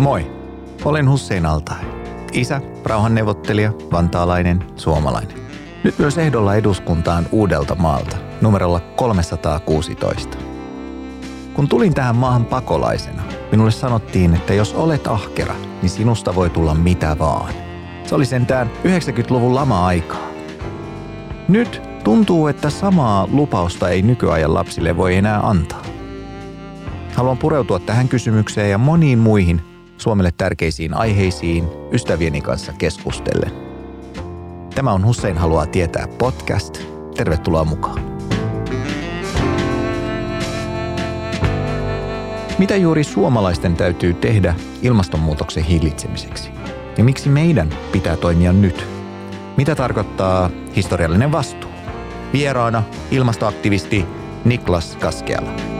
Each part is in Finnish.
Moi, olen Hussein Altai. Isä, rauhanneuvottelija, vantaalainen, suomalainen. Nyt myös ehdolla eduskuntaan uudelta maalta, numerolla 316. Kun tulin tähän maahan pakolaisena, minulle sanottiin, että jos olet ahkera, niin sinusta voi tulla mitä vaan. Se oli sentään 90-luvun lama-aikaa. Nyt tuntuu, että samaa lupausta ei nykyajan lapsille voi enää antaa. Haluan pureutua tähän kysymykseen ja moniin muihin Suomelle tärkeisiin aiheisiin ystävieni kanssa keskustellen. Tämä on Hussein haluaa tietää podcast. Tervetuloa mukaan. Mitä juuri suomalaisten täytyy tehdä ilmastonmuutoksen hillitsemiseksi? Ja miksi meidän pitää toimia nyt? Mitä tarkoittaa historiallinen vastuu? Vieraana ilmastoaktivisti Niklas Kaskeala.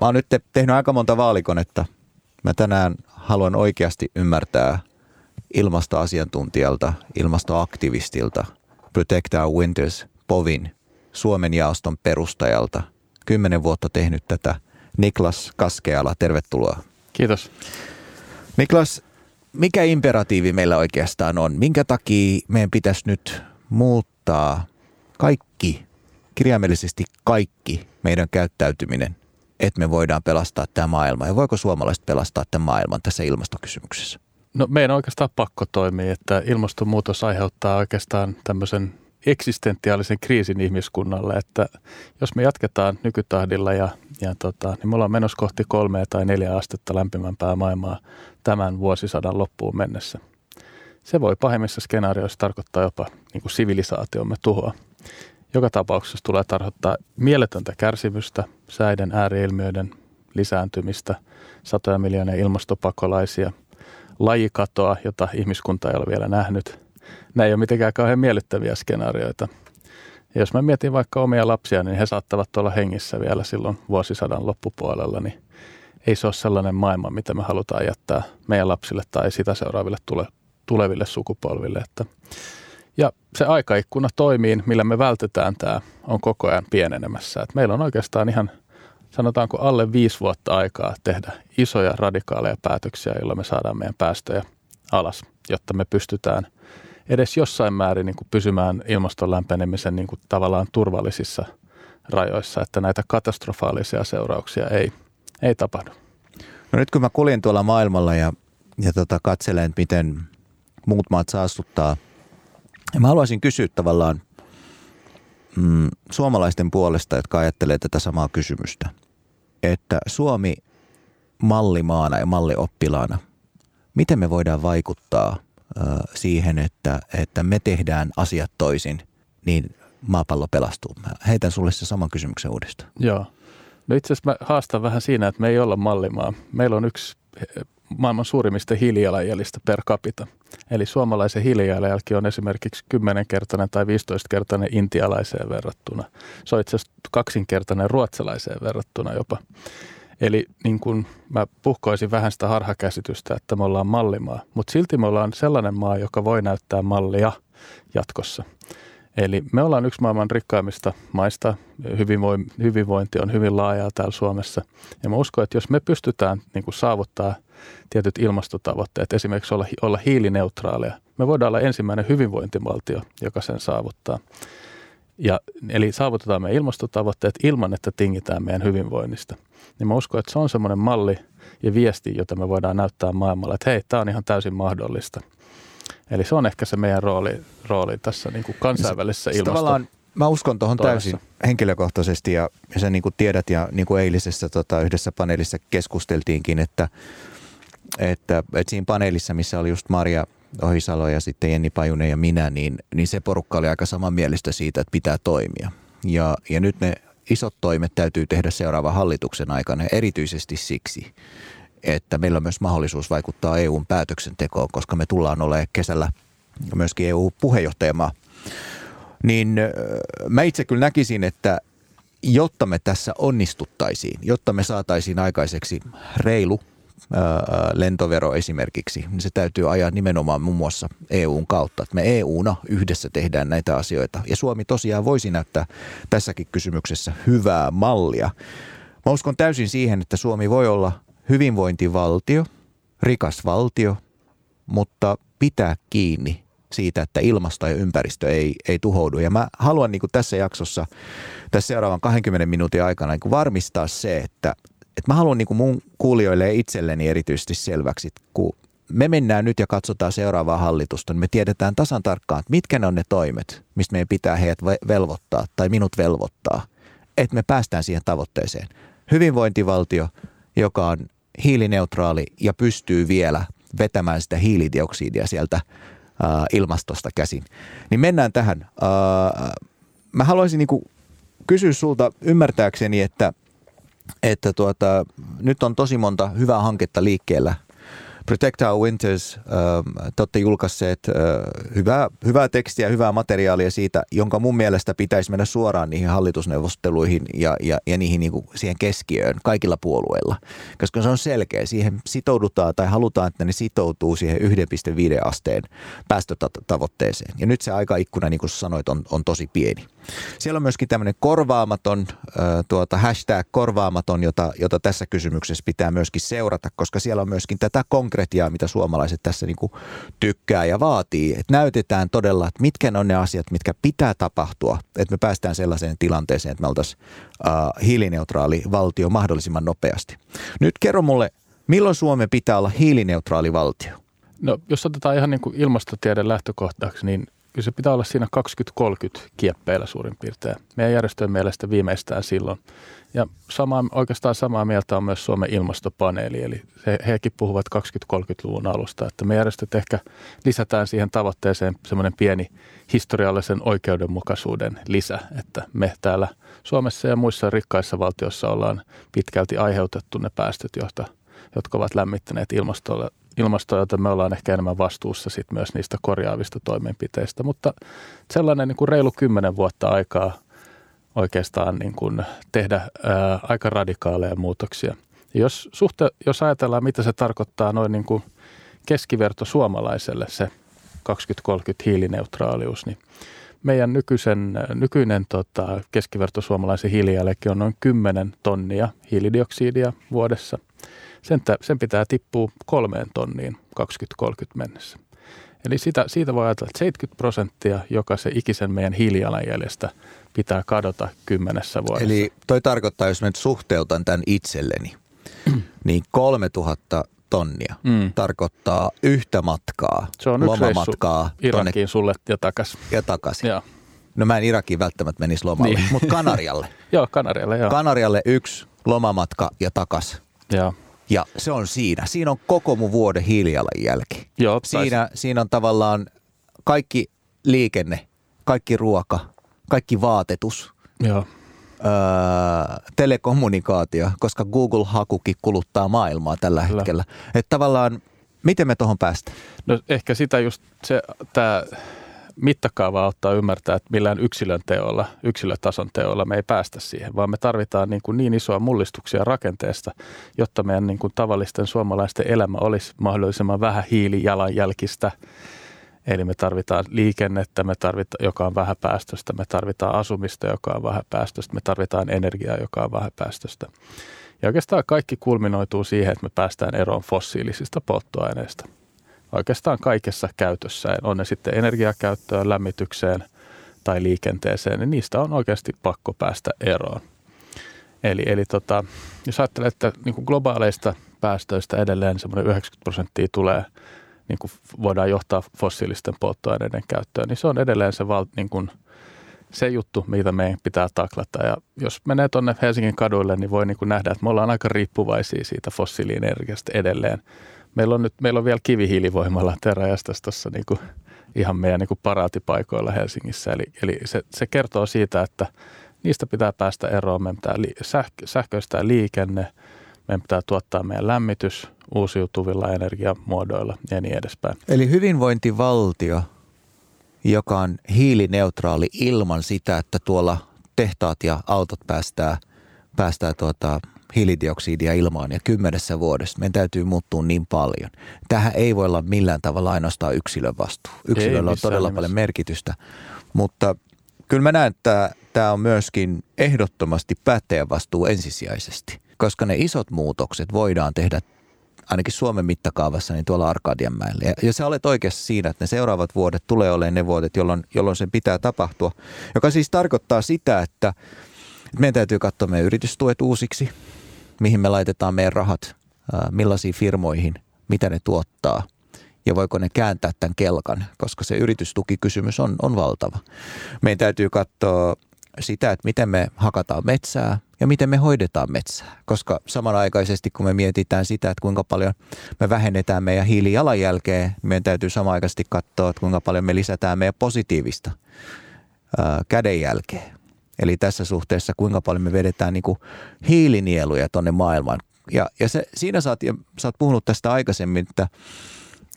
Mä oon nyt tehnyt aika monta vaalikonetta. Mä tänään haluan oikeasti ymmärtää ilmastoasiantuntijalta, ilmastoaktivistilta, Protect Our Winters, Povin, Suomen jaoston perustajalta, kymmenen vuotta tehnyt tätä, Niklas Kaskeala, tervetuloa. Kiitos. Niklas, mikä imperatiivi meillä oikeastaan on? Minkä takia meidän pitäisi nyt muuttaa kaikki, kirjaimellisesti kaikki meidän käyttäytyminen että me voidaan pelastaa tämä maailma? Ja voiko suomalaiset pelastaa tämän maailman tässä ilmastokysymyksessä? No meidän on oikeastaan pakko toimia, että ilmastonmuutos aiheuttaa oikeastaan tämmöisen eksistentiaalisen kriisin ihmiskunnalle, että jos me jatketaan nykytahdilla ja, ja tota, niin me ollaan menossa kohti kolmea tai neljä astetta lämpimämpää maailmaa tämän vuosisadan loppuun mennessä. Se voi pahimmissa skenaarioissa tarkoittaa jopa niin kuin sivilisaatiomme tuhoa joka tapauksessa tulee tarkoittaa mieletöntä kärsimystä, säiden ääriilmiöiden lisääntymistä, satoja miljoonia ilmastopakolaisia, lajikatoa, jota ihmiskunta ei ole vielä nähnyt. Nämä ei ole mitenkään kauhean miellyttäviä skenaarioita. Ja jos mä mietin vaikka omia lapsia, niin he saattavat olla hengissä vielä silloin vuosisadan loppupuolella, niin ei se ole sellainen maailma, mitä me halutaan jättää meidän lapsille tai sitä seuraaville tule, tuleville sukupolville. Että ja se aikaikkuna toimiin, millä me vältetään tämä, on koko ajan pienenemässä. Et meillä on oikeastaan ihan, sanotaanko alle viisi vuotta aikaa tehdä isoja radikaaleja päätöksiä, joilla me saadaan meidän päästöjä alas, jotta me pystytään edes jossain määrin niin kuin pysymään ilmaston lämpenemisen niin kuin tavallaan turvallisissa rajoissa, että näitä katastrofaalisia seurauksia ei, ei tapahdu. No nyt kun mä kuljen tuolla maailmalla ja, ja tota, katselen, miten muut maat saastuttaa – ja mä haluaisin kysyä tavallaan mm, suomalaisten puolesta, jotka ajattelee tätä samaa kysymystä, että Suomi mallimaana ja mallioppilaana, miten me voidaan vaikuttaa äh, siihen, että, että me tehdään asiat toisin, niin maapallo pelastuu. Mä heitän sulle se saman kysymyksen uudestaan. Joo. No itse asiassa mä haastan vähän siinä, että me ei olla mallimaa. Meillä on yksi maailman suurimmista hiilijalanjäljistä per capita. Eli suomalaisen hiilijalanjälki on esimerkiksi 10-kertainen tai 15-kertainen intialaiseen verrattuna. Se on itse asiassa kaksinkertainen ruotsalaiseen verrattuna jopa. Eli niin kun mä puhkoisin vähän sitä harhakäsitystä, että me ollaan mallimaa, mutta silti me ollaan sellainen maa, joka voi näyttää mallia jatkossa. Eli me ollaan yksi maailman rikkaimmista maista. Hyvinvointi on hyvin laajaa täällä Suomessa. Ja mä uskon, että jos me pystytään niin kuin saavuttaa tietyt ilmastotavoitteet, esimerkiksi olla, olla hiilineutraaleja, me voidaan olla ensimmäinen hyvinvointivaltio, joka sen saavuttaa. Ja, eli saavutetaan meidän ilmastotavoitteet ilman, että tingitään meidän hyvinvoinnista. Niin mä uskon, että se on semmoinen malli ja viesti, jota me voidaan näyttää maailmalla, että hei, tämä on ihan täysin mahdollista – Eli se on ehkä se meidän rooli, rooli tässä niin kuin kansainvälisessä ilmasto. Tavallaan mä uskon tuohon täysin henkilökohtaisesti ja, ja sä niin kuin tiedät ja niin kuin eilisessä tota, yhdessä paneelissa keskusteltiinkin, että, että, että siinä paneelissa, missä oli just Maria Ohisalo ja sitten Jenni Pajunen ja minä, niin, niin se porukka oli aika samanmielistä siitä, että pitää toimia. Ja, ja nyt ne isot toimet täytyy tehdä seuraavan hallituksen aikana erityisesti siksi, että meillä on myös mahdollisuus vaikuttaa EUn päätöksentekoon, koska me tullaan olemaan kesällä myöskin EU-puheenjohtajamaa. Niin mä itse kyllä näkisin, että jotta me tässä onnistuttaisiin, jotta me saataisiin aikaiseksi reilu lentovero esimerkiksi, niin se täytyy ajaa nimenomaan muun muassa EUn kautta. Että me EUna yhdessä tehdään näitä asioita. Ja Suomi tosiaan voisi näyttää tässäkin kysymyksessä hyvää mallia. Mä uskon täysin siihen, että Suomi voi olla hyvinvointivaltio, rikas valtio, mutta pitää kiinni siitä, että ilmasto ja ympäristö ei, ei tuhoudu. Ja mä haluan niin tässä jaksossa, tässä seuraavan 20 minuutin aikana niin varmistaa se, että, että mä haluan niin kuin mun kuulijoille ja itselleni erityisesti selväksi, että kun me mennään nyt ja katsotaan seuraavaa hallitusta, niin me tiedetään tasan tarkkaan, että mitkä ne on ne toimet, mistä meidän pitää heidät velvoittaa tai minut velvoittaa, että me päästään siihen tavoitteeseen. Hyvinvointivaltio, joka on hiilineutraali ja pystyy vielä vetämään sitä hiilidioksidia sieltä ilmastosta käsin. Niin mennään tähän. Äh, mä haluaisin niin kysyä sulta ymmärtääkseni, että, että tuota, nyt on tosi monta hyvää hanketta liikkeellä – Protect Our Winters, äh, te olette julkaisseet äh, hyvää, hyvää tekstiä, hyvää materiaalia siitä, jonka mun mielestä pitäisi mennä suoraan niihin hallitusneuvosteluihin ja, ja, ja niihin niin kuin siihen keskiöön kaikilla puolueilla. Koska se on selkeä, siihen sitoudutaan tai halutaan, että ne sitoutuu siihen 1,5 asteen päästötavoitteeseen. Ja nyt se aikaikkuna, niin kuin sanoit, on, on tosi pieni. Siellä on myöskin tämmöinen korvaamaton, tuota, hashtag korvaamaton, jota, jota tässä kysymyksessä pitää myöskin seurata, koska siellä on myöskin tätä konkretiaa, mitä suomalaiset tässä niin kuin tykkää ja vaatii. Että näytetään todella, että mitkä on ne asiat, mitkä pitää tapahtua, että me päästään sellaiseen tilanteeseen, että me oltaisiin uh, hiilineutraali valtio mahdollisimman nopeasti. Nyt kerro mulle, milloin Suomen pitää olla hiilineutraali valtio? No, jos otetaan ihan niin kuin ilmastotieden lähtökohtaksi, niin kyllä se pitää olla siinä 2030 kieppeillä suurin piirtein. Meidän järjestöjen mielestä viimeistään silloin. Ja sama, oikeastaan samaa mieltä on myös Suomen ilmastopaneeli, eli he, hekin puhuvat 2030-luvun alusta, että me järjestöt ehkä lisätään siihen tavoitteeseen semmoinen pieni historiallisen oikeudenmukaisuuden lisä, että me täällä Suomessa ja muissa rikkaissa valtioissa ollaan pitkälti aiheutettu ne päästöt, jotka, jotka ovat lämmittäneet ilmastolle ilmastoa, joten me ollaan ehkä enemmän vastuussa sit myös niistä korjaavista toimenpiteistä. Mutta sellainen niin kuin reilu kymmenen vuotta aikaa oikeastaan niin kuin tehdä ää, aika radikaaleja muutoksia. Jos, suhte, jos ajatellaan, mitä se tarkoittaa noin niin kuin keskiverto suomalaiselle se 2030 hiilineutraalius, niin meidän nykyisen, nykyinen tota, keskiverto suomalaisen hiilijalanjälki on noin 10 tonnia hiilidioksidia vuodessa – sen, sen pitää tippua kolmeen tonniin 2030 mennessä. Eli sitä, siitä voi ajatella, että 70 prosenttia jokaisen ikisen meidän hiilijalanjäljestä pitää kadota kymmenessä vuodessa. Eli toi tarkoittaa, jos mä nyt suhteutan tämän itselleni, niin 3000 tonnia mm. tarkoittaa yhtä matkaa, Se on lomamatkaa. Irakiin tonne, sulle ja takaisin. Ja takaisin. Joo. No mä en Irakiin välttämättä menisi lomalle, niin. mutta Kanarialle. joo, Kanarialle, joo. Kanarialle yksi lomamatka ja takas. Joo. Ja se on siinä. Siinä on koko mun vuoden hiilijalanjälki. Joo, siinä, siinä on tavallaan kaikki liikenne, kaikki ruoka, kaikki vaatetus. Joo. Öö, telekommunikaatio, koska Google-hakukin kuluttaa maailmaa tällä Kyllä. hetkellä. Että tavallaan, miten me tuohon päästään? No ehkä sitä just se, tämä mittakaava auttaa ymmärtää, että millään yksilön teolla, yksilötason teolla me ei päästä siihen, vaan me tarvitaan niin, kuin niin isoa mullistuksia rakenteesta, jotta meidän niin kuin tavallisten suomalaisten elämä olisi mahdollisimman vähän hiilijalanjälkistä. Eli me tarvitaan liikennettä, me tarvitaan, joka on vähäpäästöistä, me tarvitaan asumista, joka on vähäpäästöistä, me tarvitaan energiaa, joka on vähäpäästöistä. Ja oikeastaan kaikki kulminoituu siihen, että me päästään eroon fossiilisista polttoaineista oikeastaan kaikessa käytössä, on ne sitten energiakäyttöön, lämmitykseen tai liikenteeseen, niin niistä on oikeasti pakko päästä eroon. Eli, eli tota, jos ajattelee, että niin kuin globaaleista päästöistä edelleen semmoinen 90 prosenttia tulee, niin kuin voidaan johtaa fossiilisten polttoaineiden käyttöön, niin se on edelleen se, val, niin kuin, se juttu, mitä meidän pitää taklata. Ja jos menee tuonne Helsingin kaduille, niin voi niin kuin nähdä, että me ollaan aika riippuvaisia siitä fossiilienergiasta edelleen. Meillä on nyt meillä on vielä kivihiilivoimalla teräjästäs tuossa niin ihan meidän niin kuin paraatipaikoilla Helsingissä. Eli, eli se, se kertoo siitä, että niistä pitää päästä eroon. Meidän pitää li, sähkö, sähköistää liikenne, meidän pitää tuottaa meidän lämmitys uusiutuvilla energiamuodoilla ja niin edespäin. Eli hyvinvointivaltio, joka on hiilineutraali ilman sitä, että tuolla tehtaat ja autot päästää, päästää tuota, hiilidioksidia ilmaan ja kymmenessä vuodessa meidän täytyy muuttua niin paljon. Tähän ei voi olla millään tavalla ainoastaan yksilön vastuu. Yksilöllä on todella nimessä. paljon merkitystä, mutta kyllä mä näen, että tämä on myöskin ehdottomasti päättäjän vastuu ensisijaisesti, koska ne isot muutokset voidaan tehdä ainakin Suomen mittakaavassa, niin tuolla Arkadianmäellä. Ja, ja sä olet oikeassa siinä, että ne seuraavat vuodet tulee olemaan ne vuodet, jolloin, jolloin sen pitää tapahtua. Joka siis tarkoittaa sitä, että meidän täytyy katsoa meidän yritystuet uusiksi, mihin me laitetaan meidän rahat, millaisiin firmoihin, mitä ne tuottaa ja voiko ne kääntää tämän kelkan, koska se yritystukikysymys on, on valtava. Meidän täytyy katsoa sitä, että miten me hakataan metsää ja miten me hoidetaan metsää. Koska samanaikaisesti kun me mietitään sitä, että kuinka paljon me vähennetään meidän hiilijalanjälkeä, meidän täytyy samanaikaisesti katsoa, että kuinka paljon me lisätään meidän positiivista kädenjälkeä. Eli tässä suhteessa kuinka paljon me vedetään niin kuin hiilinieluja tuonne maailmaan. Ja, ja se, siinä sä oot, ja sä oot puhunut tästä aikaisemmin, että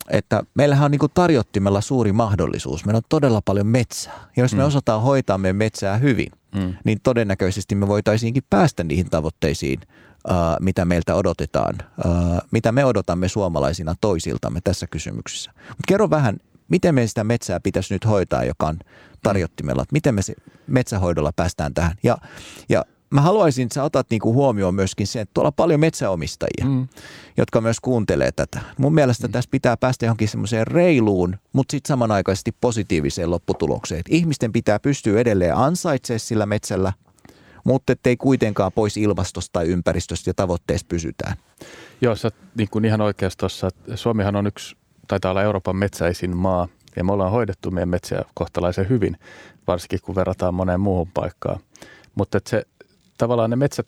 että meillähän on niin kuin tarjottimella suuri mahdollisuus. Meillä on todella paljon metsää. Ja jos me mm. osataan hoitaa meidän metsää hyvin, mm. niin todennäköisesti me voitaisiinkin päästä niihin tavoitteisiin, uh, mitä meiltä odotetaan, uh, mitä me odotamme suomalaisina toisiltamme tässä kysymyksessä. Mutta kerro vähän, miten me sitä metsää pitäisi nyt hoitaa, joka on tarjottimella. Että miten me se metsähoidolla päästään tähän. Ja, ja mä haluaisin, että sä otat niinku huomioon myöskin sen, että tuolla on paljon metsäomistajia, mm. jotka myös kuuntelee tätä. Mun mielestä mm. tässä pitää päästä johonkin semmoiseen reiluun, mutta sitten samanaikaisesti positiiviseen lopputulokseen. Et ihmisten pitää pystyä edelleen ansaitsemaan sillä metsällä, mutta ettei kuitenkaan pois ilmastosta tai ympäristöstä ja tavoitteesta pysytään. Joo, sä niin kuin ihan oikeasti tuossa, Suomihan on yksi, taitaa olla Euroopan metsäisin maa, ja me ollaan hoidettu meidän metsiä kohtalaisen hyvin, varsinkin kun verrataan moneen muuhun paikkaan. Mutta se tavallaan ne metsät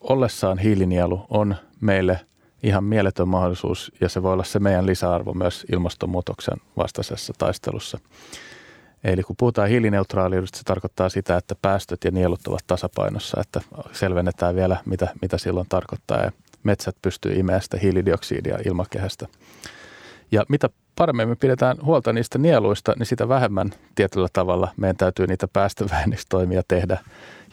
ollessaan hiilinielu on meille ihan mieletön mahdollisuus ja se voi olla se meidän lisäarvo myös ilmastonmuutoksen vastaisessa taistelussa. Eli kun puhutaan hiilineutraaliudesta, se tarkoittaa sitä, että päästöt ja nielut ovat tasapainossa, että selvennetään vielä, mitä, mitä silloin tarkoittaa. Ja metsät pystyy imeämään sitä hiilidioksidia ilmakehästä. Ja mitä paremmin me pidetään huolta niistä nieluista, niin sitä vähemmän tietyllä tavalla meidän täytyy niitä päästövähennystoimia tehdä,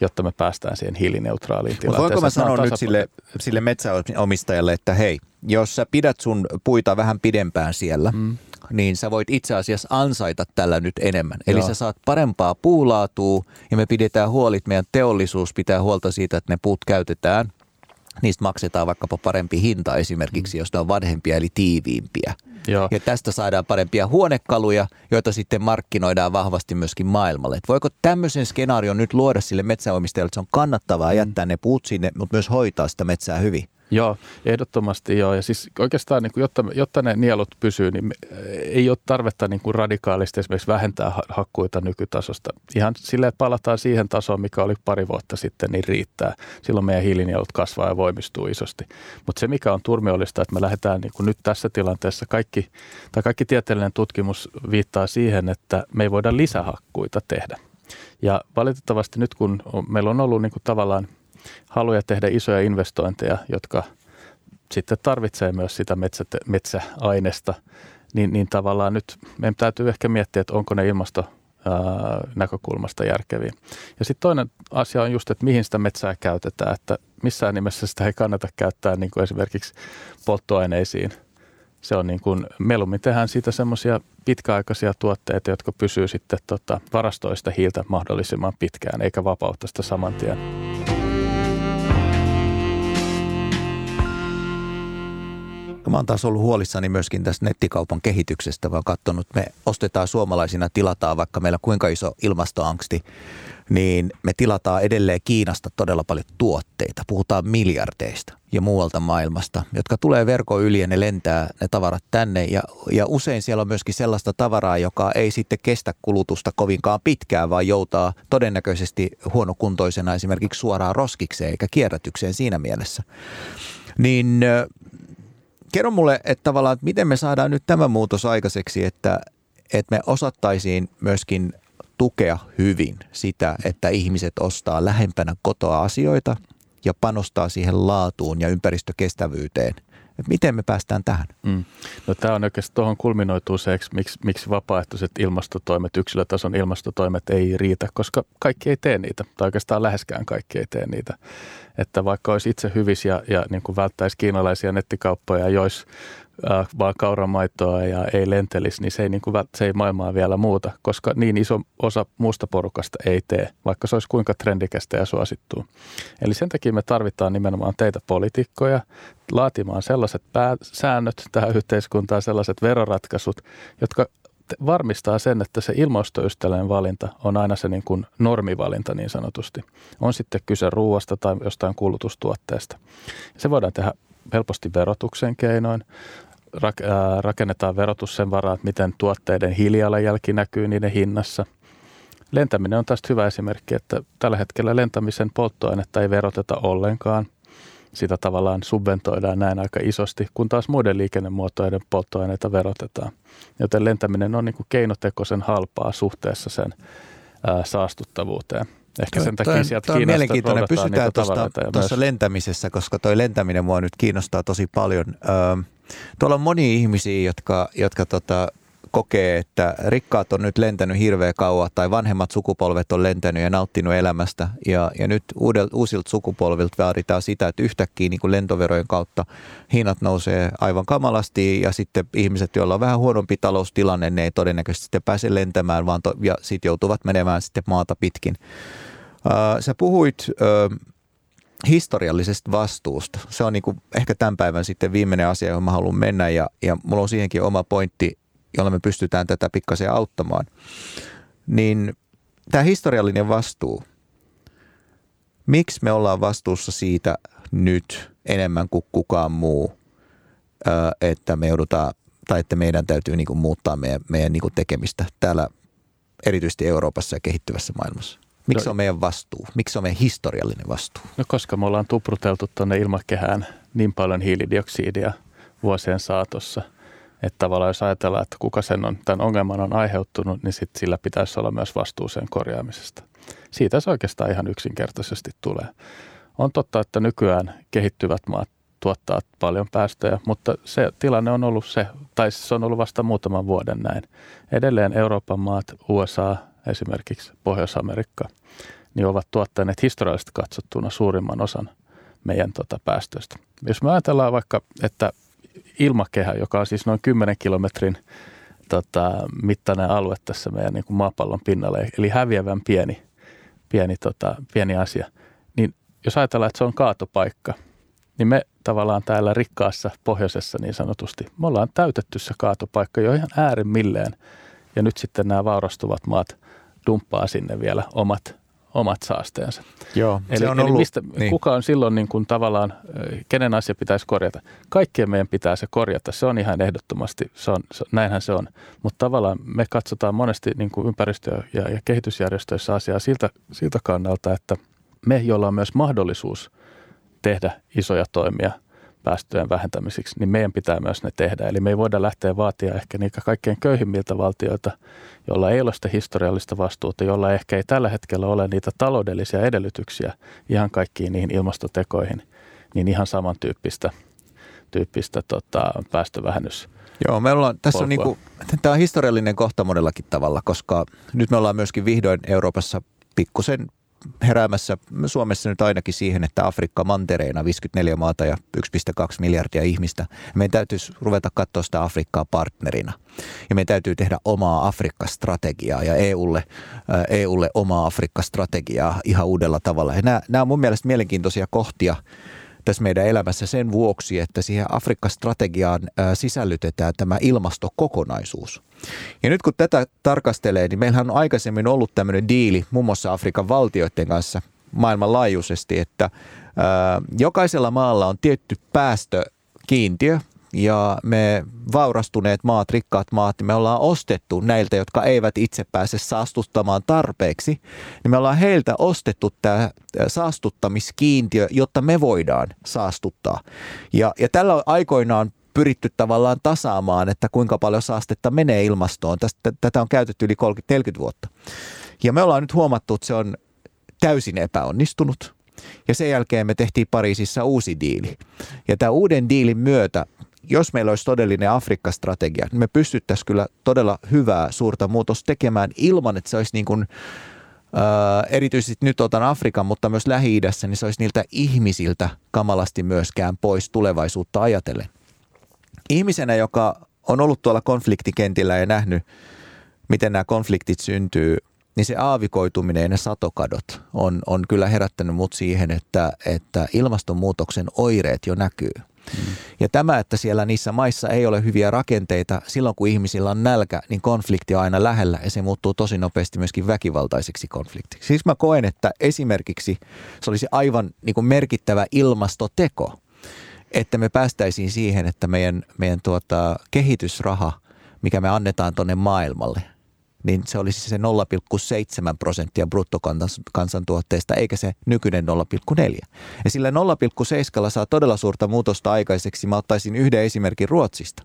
jotta me päästään siihen hiilineutraaliin tilanteeseen. voinko mä sanoa nyt sille, sille metsäomistajalle, että hei, jos sä pidät sun puita vähän pidempään siellä, mm. niin sä voit itse asiassa ansaita tällä nyt enemmän. Eli Joo. sä saat parempaa puulaatua ja me pidetään huolit, meidän teollisuus pitää huolta siitä, että ne puut käytetään niistä maksetaan vaikkapa parempi hinta esimerkiksi, mm. jos ne on vanhempia eli tiiviimpiä. Joo. Ja tästä saadaan parempia huonekaluja, joita sitten markkinoidaan vahvasti myöskin maailmalle. Et voiko tämmöisen skenaarion nyt luoda sille metsäomistajalle, että se on kannattavaa mm. jättää ne puut sinne, mutta myös hoitaa sitä metsää hyvin? Joo, ehdottomasti joo. Ja siis oikeastaan, niin kuin, jotta, jotta ne nielut pysyy, niin ei ole tarvetta niin kuin radikaalisti esimerkiksi vähentää hakkuita nykytasosta. Ihan silleen, että palataan siihen tasoon, mikä oli pari vuotta sitten, niin riittää. Silloin meidän hiilinielut kasvaa ja voimistuu isosti. Mutta se, mikä on turmiollista, että me lähdetään niin kuin nyt tässä tilanteessa, kaikki, tai kaikki tieteellinen tutkimus viittaa siihen, että me ei voida lisähakkuita tehdä. Ja valitettavasti nyt, kun meillä on ollut niin kuin tavallaan – haluja tehdä isoja investointeja, jotka sitten tarvitsee myös sitä metsä, metsäainesta, niin, niin tavallaan nyt meidän täytyy ehkä miettiä, että onko ne ilmasto näkökulmasta järkeviä. Ja sitten toinen asia on just, että mihin sitä metsää käytetään, että missään nimessä sitä ei kannata käyttää niin kuin esimerkiksi polttoaineisiin. Se on niin kuin, mieluummin tehdään siitä semmoisia pitkäaikaisia tuotteita, jotka pysyy sitten tota, varastoista hiiltä mahdollisimman pitkään, eikä vapautta sitä saman tien. No mä oon taas ollut huolissani myöskin tästä nettikaupan kehityksestä, vaan katsonut, me ostetaan suomalaisina, tilataan vaikka meillä kuinka iso ilmastoangsti, niin me tilataan edelleen Kiinasta todella paljon tuotteita. Puhutaan miljardeista ja muualta maailmasta, jotka tulee verkon yli ja ne lentää ne tavarat tänne. Ja, ja usein siellä on myöskin sellaista tavaraa, joka ei sitten kestä kulutusta kovinkaan pitkään, vaan joutaa todennäköisesti huonokuntoisena esimerkiksi suoraan roskikseen eikä kierrätykseen siinä mielessä. Niin kerro mulle, että tavallaan, että miten me saadaan nyt tämä muutos aikaiseksi, että, että me osattaisiin myöskin tukea hyvin sitä, että ihmiset ostaa lähempänä kotoa asioita ja panostaa siihen laatuun ja ympäristökestävyyteen Että miten me päästään tähän? Mm. No tämä on oikeastaan tuohon kulminoituu se, miksi, miksi vapaaehtoiset ilmastotoimet, yksilötason ilmastotoimet ei riitä, koska kaikki ei tee niitä, tai oikeastaan läheskään kaikki ei tee niitä. Että vaikka olisi itse hyvis ja, ja niin kuin välttäisi kiinalaisia nettikauppoja ja joisi äh, vaan kauramaitoa ja ei lentelisi, niin se ei, niin kuin, se ei maailmaa vielä muuta, koska niin iso osa muusta porukasta ei tee, vaikka se olisi kuinka trendikästä ja suosittua. Eli sen takia me tarvitaan nimenomaan teitä poliitikkoja laatimaan sellaiset säännöt tähän yhteiskuntaan, sellaiset veroratkaisut, jotka varmistaa sen, että se ilmastoystävällinen valinta on aina se niin kuin normivalinta niin sanotusti. On sitten kyse ruuasta tai jostain kulutustuotteesta. Se voidaan tehdä helposti verotuksen keinoin. Rakennetaan verotus sen varaan, että miten tuotteiden hiilijalanjälki näkyy niiden hinnassa. Lentäminen on tästä hyvä esimerkki, että tällä hetkellä lentämisen polttoainetta ei veroteta ollenkaan – sitä tavallaan subventoidaan näin aika isosti, kun taas muiden liikennemuotojen polttoaineita verotetaan. Joten lentäminen on niin kuin keinotekoisen halpaa suhteessa sen ää, saastuttavuuteen. Ehkä sen takia sieltä toi on mielenkiintoinen. Pysytään tuossa lentämisessä, koska toi lentäminen mua nyt kiinnostaa tosi paljon. Öö, tuolla on moni ihmisiä, jotka, jotka tota, kokee, että rikkaat on nyt lentänyt hirveä kauan tai vanhemmat sukupolvet on lentänyt ja nauttinut elämästä ja, ja nyt uudelt, uusilta sukupolvilta vaaditaan sitä, että yhtäkkiä niin kuin lentoverojen kautta hinnat nousee aivan kamalasti ja sitten ihmiset, joilla on vähän huonompi taloustilanne, ne ei todennäköisesti sitten pääse lentämään vaan to, ja sitten joutuvat menemään sitten maata pitkin. Uh, sä puhuit uh, historiallisesta vastuusta. Se on niin kuin ehkä tämän päivän sitten viimeinen asia, johon mä haluan mennä ja, ja mulla on siihenkin oma pointti jolla me pystytään tätä pikkasen auttamaan, niin tämä historiallinen vastuu, miksi me ollaan vastuussa siitä nyt enemmän kuin kukaan muu, että me joudutaan, tai että meidän täytyy niin kuin muuttaa meidän, meidän niin kuin tekemistä täällä erityisesti Euroopassa ja kehittyvässä maailmassa? Miksi no, on meidän vastuu? Miksi on meidän historiallinen vastuu? No koska me ollaan tupruteltu tuonne ilmakehään niin paljon hiilidioksidia vuosien saatossa – että tavallaan jos ajatellaan, että kuka sen on, tämän ongelman on aiheuttunut, niin sit sillä pitäisi olla myös vastuu sen korjaamisesta. Siitä se oikeastaan ihan yksinkertaisesti tulee. On totta, että nykyään kehittyvät maat tuottaa paljon päästöjä, mutta se tilanne on ollut se, tai se on ollut vasta muutaman vuoden näin. Edelleen Euroopan maat, USA, esimerkiksi Pohjois-Amerikka, niin ovat tuottaneet historiallisesti katsottuna suurimman osan meidän tota päästöistä. Jos me ajatellaan vaikka, että ilmakehä, joka on siis noin 10 kilometrin tota, mittainen alue tässä meidän niin kuin maapallon pinnalla, eli häviävän pieni, pieni, tota, pieni asia. Niin jos ajatellaan, että se on kaatopaikka, niin me tavallaan täällä rikkaassa pohjoisessa niin sanotusti, me ollaan täytetty se kaatopaikka jo ihan äärimmilleen. Ja nyt sitten nämä vaurastuvat maat dumppaa sinne vielä omat omat saasteensa. Joo, eli, se on eli ollut, mistä, niin. kuka on silloin niin kuin tavallaan, kenen asia pitäisi korjata? Kaikkien meidän pitää se korjata, se on ihan ehdottomasti, se on, se, näinhän se on. Mutta tavallaan me katsotaan monesti niin kuin ympäristö- ja, ja kehitysjärjestöissä asiaa siltä, siltä kannalta, että me, joilla on myös mahdollisuus tehdä isoja toimia – päästöjen vähentämiseksi, niin meidän pitää myös ne tehdä. Eli me ei voida lähteä vaatia ehkä niitä kaikkein köyhimmiltä valtioita, joilla ei ole sitä historiallista vastuuta, jolla ehkä ei tällä hetkellä ole niitä taloudellisia edellytyksiä ihan kaikkiin niihin ilmastotekoihin, niin ihan samantyyppistä tyyppistä tota, päästövähennys. Joo, me ollaan, tässä on niinku, tämä on historiallinen kohta monellakin tavalla, koska nyt me ollaan myöskin vihdoin Euroopassa pikkusen heräämässä Suomessa nyt ainakin siihen, että Afrikka mantereena 54 maata ja 1,2 miljardia ihmistä. Meidän täytyisi ruveta katsoa sitä Afrikkaa partnerina. Ja meidän täytyy tehdä omaa Afrikka-strategiaa ja EUlle, EUlle omaa Afrikka-strategiaa ihan uudella tavalla. Ja nämä, nämä on mun mielestä mielenkiintoisia kohtia, tässä meidän elämässä sen vuoksi, että siihen Afrikka-strategiaan sisällytetään tämä ilmastokokonaisuus. Ja nyt kun tätä tarkastelee, niin meillähän on aikaisemmin ollut tämmöinen diili muun muassa Afrikan valtioiden kanssa maailmanlaajuisesti, että jokaisella maalla on tietty päästökiintiö, ja me vaurastuneet maat, rikkaat maat, niin me ollaan ostettu näiltä, jotka eivät itse pääse saastuttamaan tarpeeksi, niin me ollaan heiltä ostettu tämä saastuttamiskiintiö, jotta me voidaan saastuttaa. Ja, ja tällä aikoinaan pyritty tavallaan tasaamaan, että kuinka paljon saastetta menee ilmastoon. Tästä, tätä on käytetty yli 30-40 vuotta. Ja me ollaan nyt huomattu, että se on täysin epäonnistunut. Ja sen jälkeen me tehtiin Pariisissa uusi diili. Ja tämä uuden diilin myötä, jos meillä olisi todellinen Afrikka-strategia, niin me pystyttäisiin kyllä todella hyvää suurta muutosta tekemään ilman, että se olisi niin kuin, Uh, erityisesti nyt otan Afrikan, mutta myös Lähi-idässä, niin se olisi niiltä ihmisiltä kamalasti myöskään pois tulevaisuutta ajatellen. Ihmisenä, joka on ollut tuolla konfliktikentillä ja nähnyt, miten nämä konfliktit syntyy, niin se aavikoituminen ja ne satokadot on, on kyllä herättänyt mut siihen, että, että ilmastonmuutoksen oireet jo näkyy. Mm. Ja tämä, että siellä niissä maissa ei ole hyviä rakenteita, silloin kun ihmisillä on nälkä, niin konflikti on aina lähellä ja se muuttuu tosi nopeasti myöskin väkivaltaiseksi konfliktiksi. Siis mä koen, että esimerkiksi se olisi aivan niin kuin merkittävä ilmastoteko, että me päästäisiin siihen, että meidän, meidän tuota, kehitysraha, mikä me annetaan tuonne maailmalle – niin se olisi se 0,7 prosenttia bruttokansantuotteesta, eikä se nykyinen 0,4. Ja sillä 0,7 saa todella suurta muutosta aikaiseksi. Mä ottaisin yhden esimerkin Ruotsista.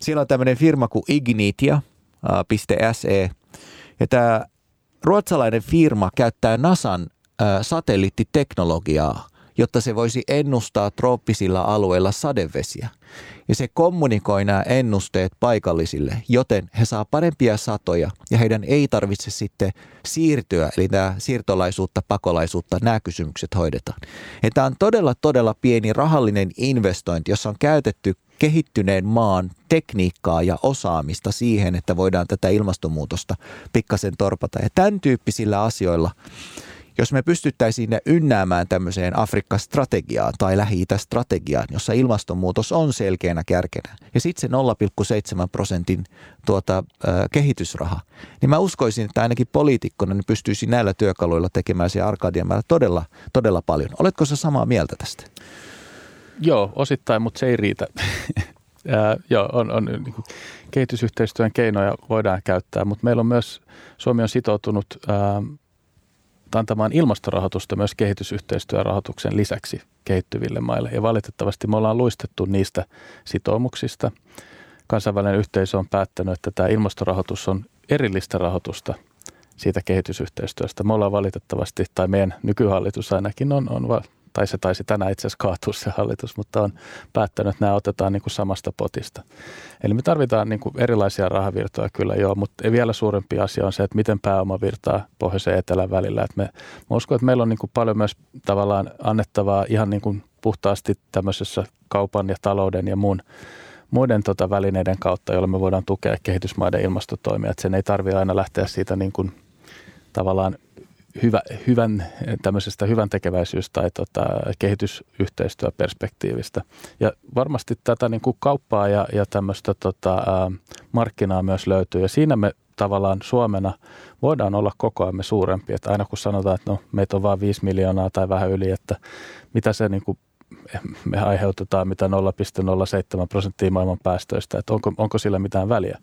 Siellä on tämmöinen firma kuin Ignitia.se, ja tämä ruotsalainen firma käyttää NASAn satelliittiteknologiaa, jotta se voisi ennustaa trooppisilla alueilla sadevesiä – ja se kommunikoi nämä ennusteet paikallisille, joten he saa parempia satoja ja heidän ei tarvitse sitten siirtyä, eli tämä siirtolaisuutta, pakolaisuutta, nämä kysymykset hoidetaan. Ja tämä on todella, todella pieni rahallinen investointi, jossa on käytetty kehittyneen maan tekniikkaa ja osaamista siihen, että voidaan tätä ilmastonmuutosta pikkasen torpata. Ja tämän tyyppisillä asioilla jos me pystyttäisiin ne ynnäämään tämmöiseen Afrikka-strategiaan tai Lähi-Itä-strategiaan, jossa ilmastonmuutos on selkeänä kärkenä, ja sitten se 0,7 prosentin tuota, äh, kehitysraha, niin mä uskoisin, että ainakin poliitikkona niin pystyisi näillä työkaluilla tekemään se Arkadianmäellä todella, todella paljon. Oletko sä samaa mieltä tästä? Joo, osittain, mutta se ei riitä. Ää, joo, on, on niin kuin, kehitysyhteistyön keinoja voidaan käyttää, mutta meillä on myös, Suomi on sitoutunut ää, antamaan ilmastorahoitusta myös kehitysyhteistyörahoituksen lisäksi kehittyville maille. Ja valitettavasti me ollaan luistettu niistä sitoumuksista. Kansainvälinen yhteisö on päättänyt, että tämä ilmastorahoitus on erillistä rahoitusta siitä kehitysyhteistyöstä. Me ollaan valitettavasti, tai meidän nykyhallitus ainakin on, on tai se taisi tänään itse asiassa kaatua se hallitus, mutta on päättänyt, että nämä otetaan niin kuin samasta potista. Eli me tarvitaan niin kuin erilaisia rahavirtoja kyllä joo, mutta vielä suurempi asia on se, että miten pääoma virtaa pohjoisen ja etelän välillä. Että me, mä uskon, että meillä on niin kuin paljon myös tavallaan annettavaa ihan niin kuin puhtaasti tämmöisessä kaupan ja talouden ja muun muiden tota välineiden kautta, joilla me voidaan tukea kehitysmaiden ilmastotoimia. Että sen ei tarvitse aina lähteä siitä niin kuin tavallaan hyvä, hyvän, tämmöisestä hyvän tekeväisyys- tai tota, kehitysyhteistyöperspektiivistä. Ja varmasti tätä niin kuin kauppaa ja, ja tämmöistä tota, markkinaa myös löytyy. Ja siinä me tavallaan Suomena voidaan olla koko ajan suurempi. Että aina kun sanotaan, että no, meitä on vain 5 miljoonaa tai vähän yli, että mitä se niin kuin me aiheutetaan mitä 0,07 prosenttia maailman päästöistä, että onko, onko sillä mitään väliä.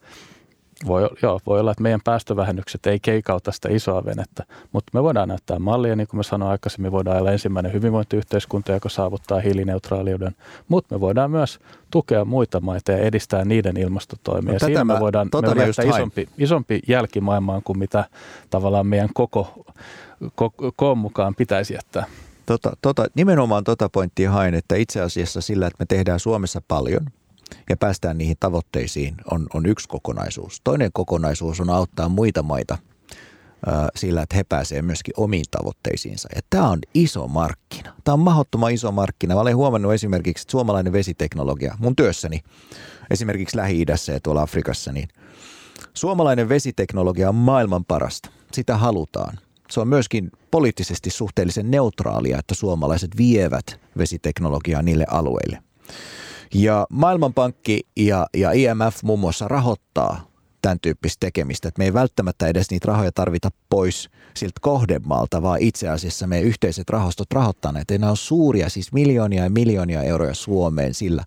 Voi, joo, voi olla, että meidän päästövähennykset ei keikauta sitä isoa venettä, mutta me voidaan näyttää mallia, niin kuin mä sanoin aikaisemmin, voidaan olla ensimmäinen hyvinvointiyhteiskunta, joka saavuttaa hiilineutraaliuden, mutta me voidaan myös tukea muita maita ja edistää niiden ilmastotoimia. No, Siinä me voidaan, tota me voidaan jättää isompi, isompi jälki maailmaan kuin mitä tavallaan meidän koko koon mukaan pitäisi jättää. Tota, tota, nimenomaan tota pointtia hain, että itse asiassa sillä, että me tehdään Suomessa paljon – ja päästään niihin tavoitteisiin on, on yksi kokonaisuus. Toinen kokonaisuus on auttaa muita maita sillä, että he pääsevät myöskin omiin tavoitteisiinsa. Ja tämä on iso markkina. Tämä on mahdottoman iso markkina. Mä olen huomannut esimerkiksi, että suomalainen vesiteknologia mun työssäni, esimerkiksi Lähi-idässä ja tuolla Afrikassa, niin suomalainen vesiteknologia on maailman parasta. Sitä halutaan. Se on myöskin poliittisesti suhteellisen neutraalia, että suomalaiset vievät vesiteknologiaa niille alueille. Ja Maailmanpankki ja, ja IMF muun muassa rahoittaa tämän tyyppistä tekemistä, että me ei välttämättä edes niitä rahoja tarvita pois siltä kohdemaalta, vaan itse asiassa meidän yhteiset rahastot rahoittaa näitä. Nämä on suuria, siis miljoonia ja miljoonia euroja Suomeen sillä,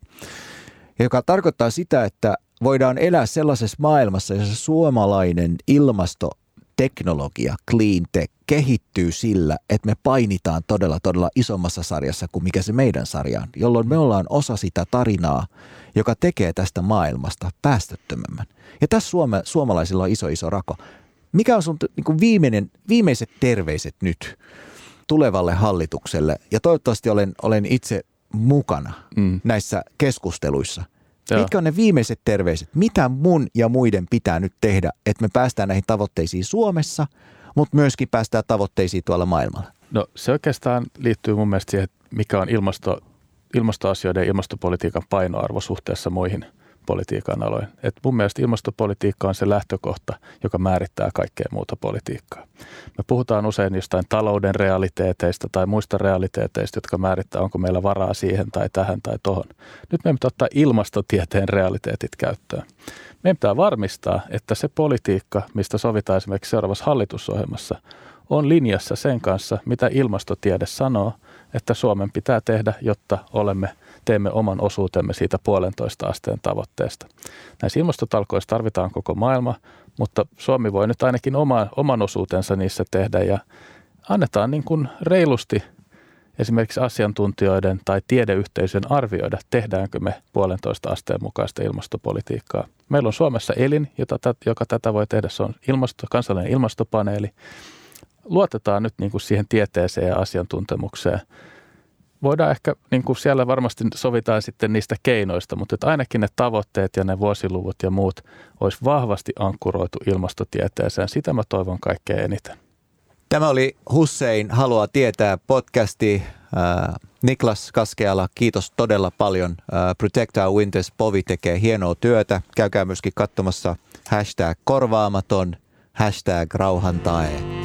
joka tarkoittaa sitä, että voidaan elää sellaisessa maailmassa, jossa suomalainen ilmasto teknologia, clean tech, kehittyy sillä, että me painitaan todella, todella isommassa sarjassa kuin mikä se meidän sarja on, jolloin me ollaan osa sitä tarinaa, joka tekee tästä maailmasta päästöttömämmän. Ja tässä suome, suomalaisilla on iso, iso rako. Mikä on sun niin kuin viimeinen, viimeiset terveiset nyt tulevalle hallitukselle, ja toivottavasti olen, olen itse mukana mm. näissä keskusteluissa. Joo. Mitkä on ne viimeiset terveiset? Mitä mun ja muiden pitää nyt tehdä, että me päästään näihin tavoitteisiin Suomessa, mutta myöskin päästään tavoitteisiin tuolla maailmalla? No se oikeastaan liittyy mun mielestä siihen, mikä on ilmasto, ilmastoasioiden ja ilmastopolitiikan painoarvo suhteessa muihin – politiikan aloin. Et mun mielestä ilmastopolitiikka on se lähtökohta, joka määrittää kaikkea muuta politiikkaa. Me puhutaan usein jostain talouden realiteeteista tai muista realiteeteista, jotka määrittää, onko meillä varaa siihen tai tähän tai tohon. Nyt meidän pitää ottaa ilmastotieteen realiteetit käyttöön. Meidän pitää varmistaa, että se politiikka, mistä sovitaan esimerkiksi seuraavassa hallitusohjelmassa, on linjassa sen kanssa, mitä ilmastotiede sanoo, että Suomen pitää tehdä, jotta olemme – teemme oman osuutemme siitä puolentoista asteen tavoitteesta. Näissä ilmastotalkoissa tarvitaan koko maailma, mutta Suomi voi nyt ainakin oma, oman osuutensa niissä tehdä ja annetaan niin kuin reilusti esimerkiksi asiantuntijoiden tai tiedeyhteisön arvioida, tehdäänkö me puolentoista asteen mukaista ilmastopolitiikkaa. Meillä on Suomessa elin, jota, joka tätä voi tehdä. Se on ilmasto, kansallinen ilmastopaneeli. Luotetaan nyt niin kuin siihen tieteeseen ja asiantuntemukseen – voidaan ehkä, niin kuin siellä varmasti sovitaan sitten niistä keinoista, mutta että ainakin ne tavoitteet ja ne vuosiluvut ja muut olisi vahvasti ankkuroitu ilmastotieteeseen. Sitä mä toivon kaikkein eniten. Tämä oli Hussein Haluaa tietää podcasti. Äh, Niklas Kaskeala, kiitos todella paljon. Äh, Protect Our Winters Povi tekee hienoa työtä. Käykää myöskin katsomassa hashtag korvaamaton, hashtag rauhantae.